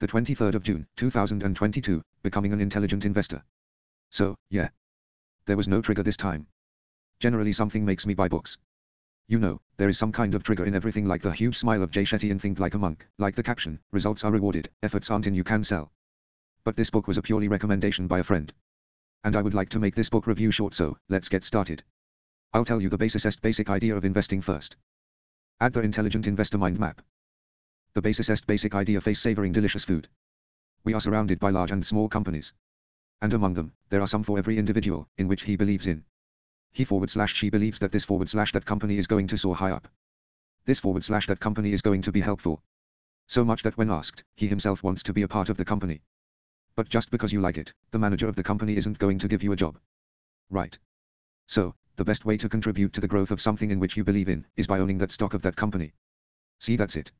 The 23rd of June, 2022, becoming an intelligent investor. So, yeah. There was no trigger this time. Generally something makes me buy books. You know, there is some kind of trigger in everything like the huge smile of Jay Shetty and Think Like a Monk, like the caption, results are rewarded, efforts aren't in you can sell. But this book was a purely recommendation by a friend. And I would like to make this book review short so, let's get started. I'll tell you the basicest basic idea of investing first. Add the intelligent investor mind map. The basicest basic idea face savoring delicious food. We are surrounded by large and small companies. And among them, there are some for every individual, in which he believes in. He forward slash she believes that this forward slash that company is going to soar high up. This forward slash that company is going to be helpful. So much that when asked, he himself wants to be a part of the company. But just because you like it, the manager of the company isn't going to give you a job. Right. So, the best way to contribute to the growth of something in which you believe in, is by owning that stock of that company. See that's it.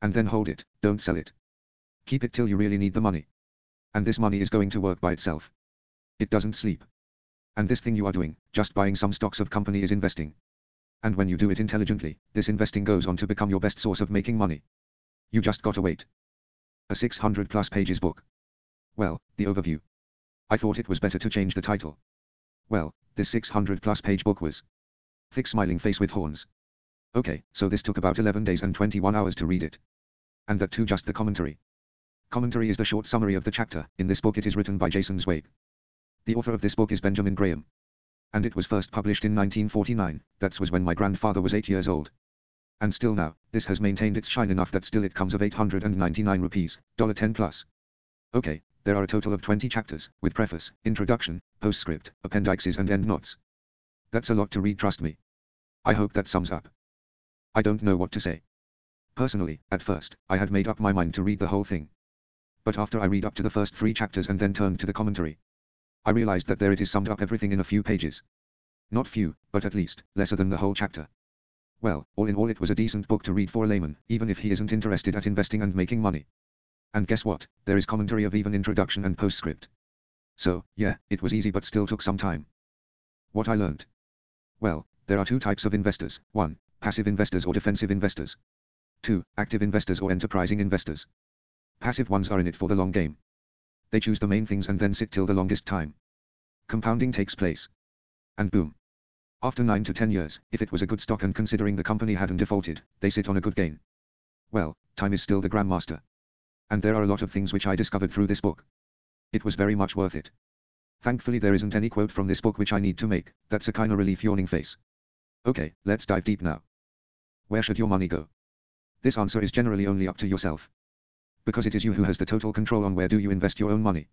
And then hold it, don't sell it. Keep it till you really need the money. And this money is going to work by itself. It doesn't sleep. And this thing you are doing, just buying some stocks of company is investing. And when you do it intelligently, this investing goes on to become your best source of making money. You just gotta wait. A 600 plus pages book. Well, the overview. I thought it was better to change the title. Well, this 600 plus page book was. Thick smiling face with horns. Okay, so this took about 11 days and 21 hours to read it. And that too just the commentary. Commentary is the short summary of the chapter, in this book it is written by Jason Zweig. The author of this book is Benjamin Graham. And it was first published in 1949, that was when my grandfather was 8 years old. And still now, this has maintained its shine enough that still it comes of 899 rupees, dollar $10 plus. Okay, there are a total of 20 chapters, with preface, introduction, postscript, appendixes and endnotes. That's a lot to read trust me. I hope that sums up. I don't know what to say. Personally, at first, I had made up my mind to read the whole thing. But after I read up to the first three chapters and then turned to the commentary, I realized that there it is summed up everything in a few pages. Not few, but at least, lesser than the whole chapter. Well, all in all it was a decent book to read for a layman, even if he isn't interested at investing and making money. And guess what, there is commentary of even introduction and postscript. So, yeah, it was easy but still took some time. What I learned. Well, there are two types of investors, 1. Passive investors or defensive investors. 2. Active investors or enterprising investors. Passive ones are in it for the long game. They choose the main things and then sit till the longest time. Compounding takes place. And boom. After 9 to 10 years, if it was a good stock and considering the company hadn't defaulted, they sit on a good gain. Well, time is still the grandmaster. And there are a lot of things which I discovered through this book. It was very much worth it. Thankfully there isn't any quote from this book which I need to make, that's a kinda relief yawning face. Okay, let's dive deep now. Where should your money go? This answer is generally only up to yourself. Because it is you who has the total control on where do you invest your own money.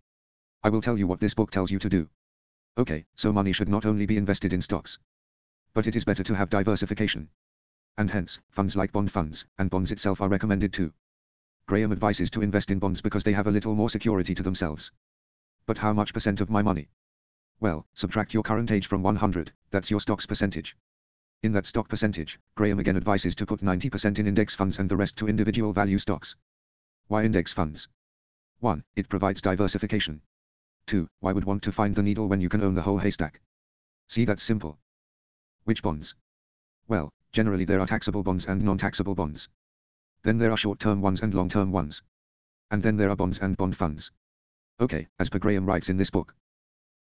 I will tell you what this book tells you to do. Okay, so money should not only be invested in stocks. But it is better to have diversification. And hence, funds like bond funds, and bonds itself are recommended too. Graham advises to invest in bonds because they have a little more security to themselves. But how much percent of my money? Well, subtract your current age from 100, that's your stocks percentage. In that stock percentage, Graham again advises to put 90% in index funds and the rest to individual value stocks. Why index funds? 1. It provides diversification. 2. Why would want to find the needle when you can own the whole haystack? See that's simple. Which bonds? Well, generally there are taxable bonds and non-taxable bonds. Then there are short-term ones and long-term ones. And then there are bonds and bond funds. Okay, as per Graham writes in this book.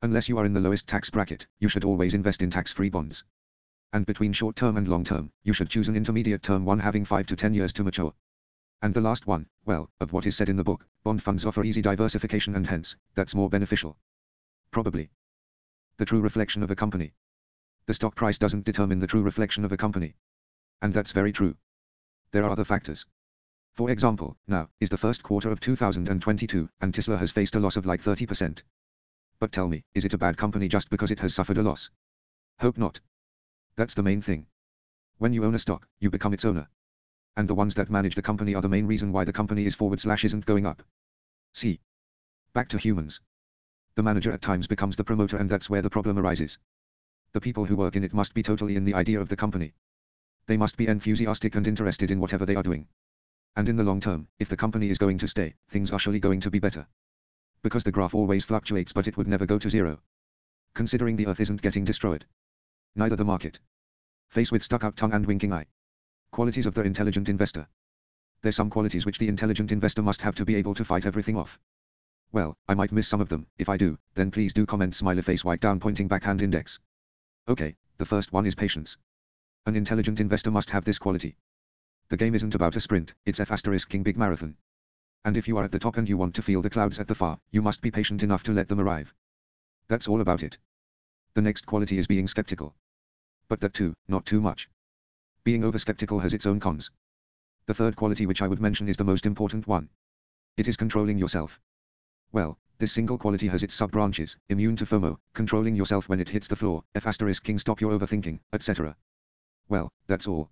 Unless you are in the lowest tax bracket, you should always invest in tax-free bonds. And between short-term and long-term, you should choose an intermediate term one having 5 to 10 years to mature. And the last one, well, of what is said in the book, bond funds offer easy diversification and hence, that's more beneficial. Probably. The true reflection of a company. The stock price doesn't determine the true reflection of a company. And that's very true. There are other factors. For example, now, is the first quarter of 2022, and Tesla has faced a loss of like 30%. But tell me, is it a bad company just because it has suffered a loss? Hope not. That's the main thing. When you own a stock, you become its owner. And the ones that manage the company are the main reason why the company is forward slash isn't going up. See. Back to humans. The manager at times becomes the promoter and that's where the problem arises. The people who work in it must be totally in the idea of the company. They must be enthusiastic and interested in whatever they are doing. And in the long term, if the company is going to stay, things are surely going to be better. Because the graph always fluctuates but it would never go to zero. Considering the earth isn't getting destroyed. Neither the market. Face with stuck out tongue and winking eye. Qualities of the intelligent investor. There's some qualities which the intelligent investor must have to be able to fight everything off. Well, I might miss some of them, if I do, then please do comment smiley face white down pointing backhand index. Okay, the first one is patience. An intelligent investor must have this quality. The game isn't about a sprint, it's F asterisk king big marathon. And if you are at the top and you want to feel the clouds at the far, you must be patient enough to let them arrive. That's all about it. The next quality is being skeptical. But that too, not too much. Being over skeptical has its own cons. The third quality which I would mention is the most important one. It is controlling yourself. Well, this single quality has its sub-branches, immune to FOMO, controlling yourself when it hits the floor, F asterisk king stop your overthinking, etc. Well, that's all.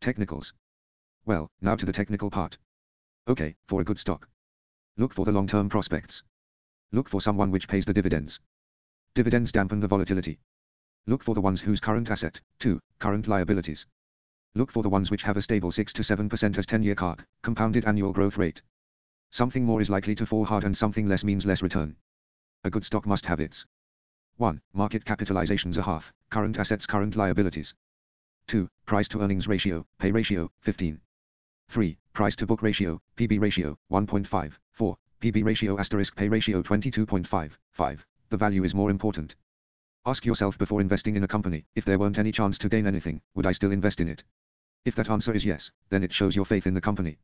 Technicals. Well, now to the technical part. Okay, for a good stock. Look for the long-term prospects. Look for someone which pays the dividends. Dividends dampen the volatility. Look for the ones whose current asset, 2, current liabilities. Look for the ones which have a stable 6 to 7% as 10-year CAGR, compounded annual growth rate. Something more is likely to fall hard and something less means less return. A good stock must have its 1. Market capitalizations a half, current assets current liabilities. 2. Price to earnings ratio, pay ratio, 15. 3. Price to book ratio, PB ratio, 1.5. 4. PB ratio asterisk pay ratio 22.5. 5. The value is more important. Ask yourself before investing in a company, if there weren't any chance to gain anything, would I still invest in it? If that answer is yes, then it shows your faith in the company.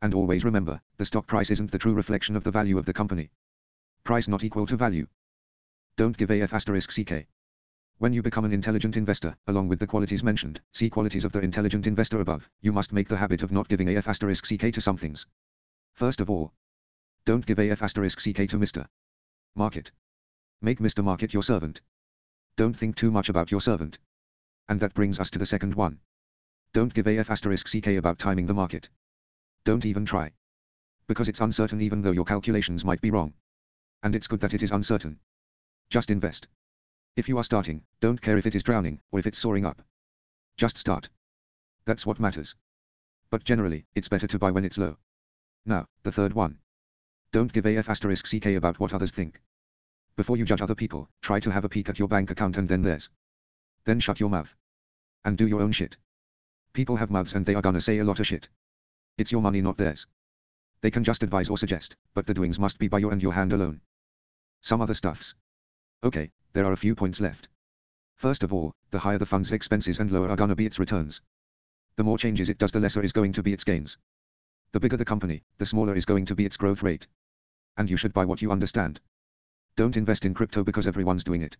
And always remember, the stock price isn't the true reflection of the value of the company. Price not equal to value. Don't give AF asterisk CK. When you become an intelligent investor, along with the qualities mentioned, see qualities of the intelligent investor above, you must make the habit of not giving AF asterisk CK to some things. First of all, don't give AF asterisk CK to Mr. Market. Make Mr. Market your servant. Don't think too much about your servant. And that brings us to the second one. Don't give AF asterisk CK about timing the market. Don't even try. Because it's uncertain even though your calculations might be wrong. And it's good that it is uncertain. Just invest. If you are starting, don't care if it is drowning, or if it's soaring up. Just start. That's what matters. But generally, it's better to buy when it's low. Now, the third one. Don't give AF asterisk CK about what others think. Before you judge other people, try to have a peek at your bank account and then theirs. Then shut your mouth. And do your own shit. People have mouths and they are gonna say a lot of shit. It's your money not theirs. They can just advise or suggest, but the doings must be by you and your hand alone. Some other stuffs. Okay, there are a few points left. First of all, the higher the fund's expenses and lower are gonna be its returns. The more changes it does the lesser is going to be its gains. The bigger the company, the smaller is going to be its growth rate. And you should buy what you understand. Don't invest in crypto because everyone's doing it.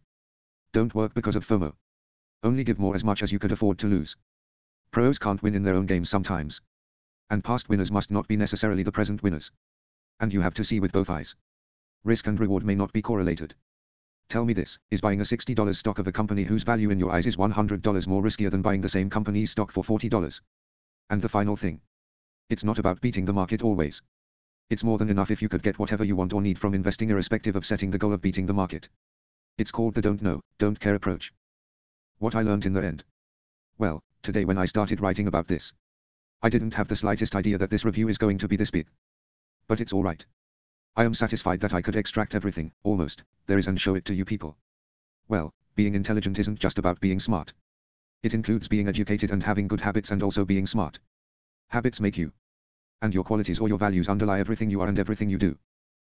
Don't work because of FOMO. Only give more as much as you could afford to lose. Pros can't win in their own games sometimes. And past winners must not be necessarily the present winners. And you have to see with both eyes. Risk and reward may not be correlated. Tell me this, is buying a $60 stock of a company whose value in your eyes is $100 more riskier than buying the same company's stock for $40? And the final thing. It's not about beating the market always. It's more than enough if you could get whatever you want or need from investing irrespective of setting the goal of beating the market. It's called the don't know, don't care approach. What I learned in the end. Well, today when I started writing about this. I didn't have the slightest idea that this review is going to be this big. But it's alright. I am satisfied that I could extract everything, almost, there is and show it to you people. Well, being intelligent isn't just about being smart. It includes being educated and having good habits and also being smart. Habits make you. And your qualities or your values underlie everything you are and everything you do.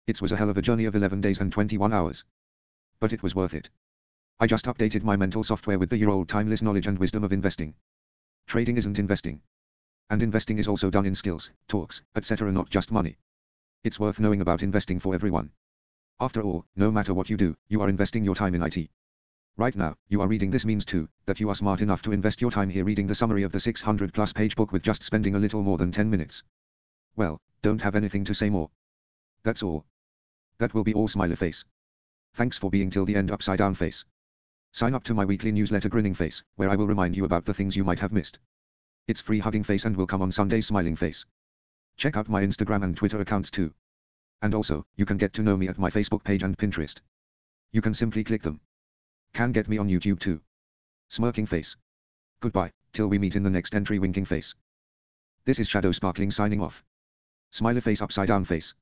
It was a hell of a journey of 11 days and 21 hours. But it was worth it. I just updated my mental software with the year-old timeless knowledge and wisdom of investing. Trading isn't investing. And investing is also done in skills, talks, etc. not just money. It's worth knowing about investing for everyone. After all, no matter what you do, you are investing your time in IT. Right now, you are reading this means too, that you are smart enough to invest your time here reading the summary of the 600 plus page book with just spending a little more than 10 minutes. Well, don't have anything to say more. That's all. That will be all smiley face. Thanks for being till the end upside down face. Sign up to my weekly newsletter Grinning Face, where I will remind you about the things you might have missed. It's free hugging face and will come on Sunday smiling face. Check out my Instagram and Twitter accounts too. And also, you can get to know me at my Facebook page and Pinterest. You can simply click them. Can get me on YouTube too. Smirking face. Goodbye, till we meet in the next entry winking face. This is Shadow Sparkling signing off. Smiley face upside down face.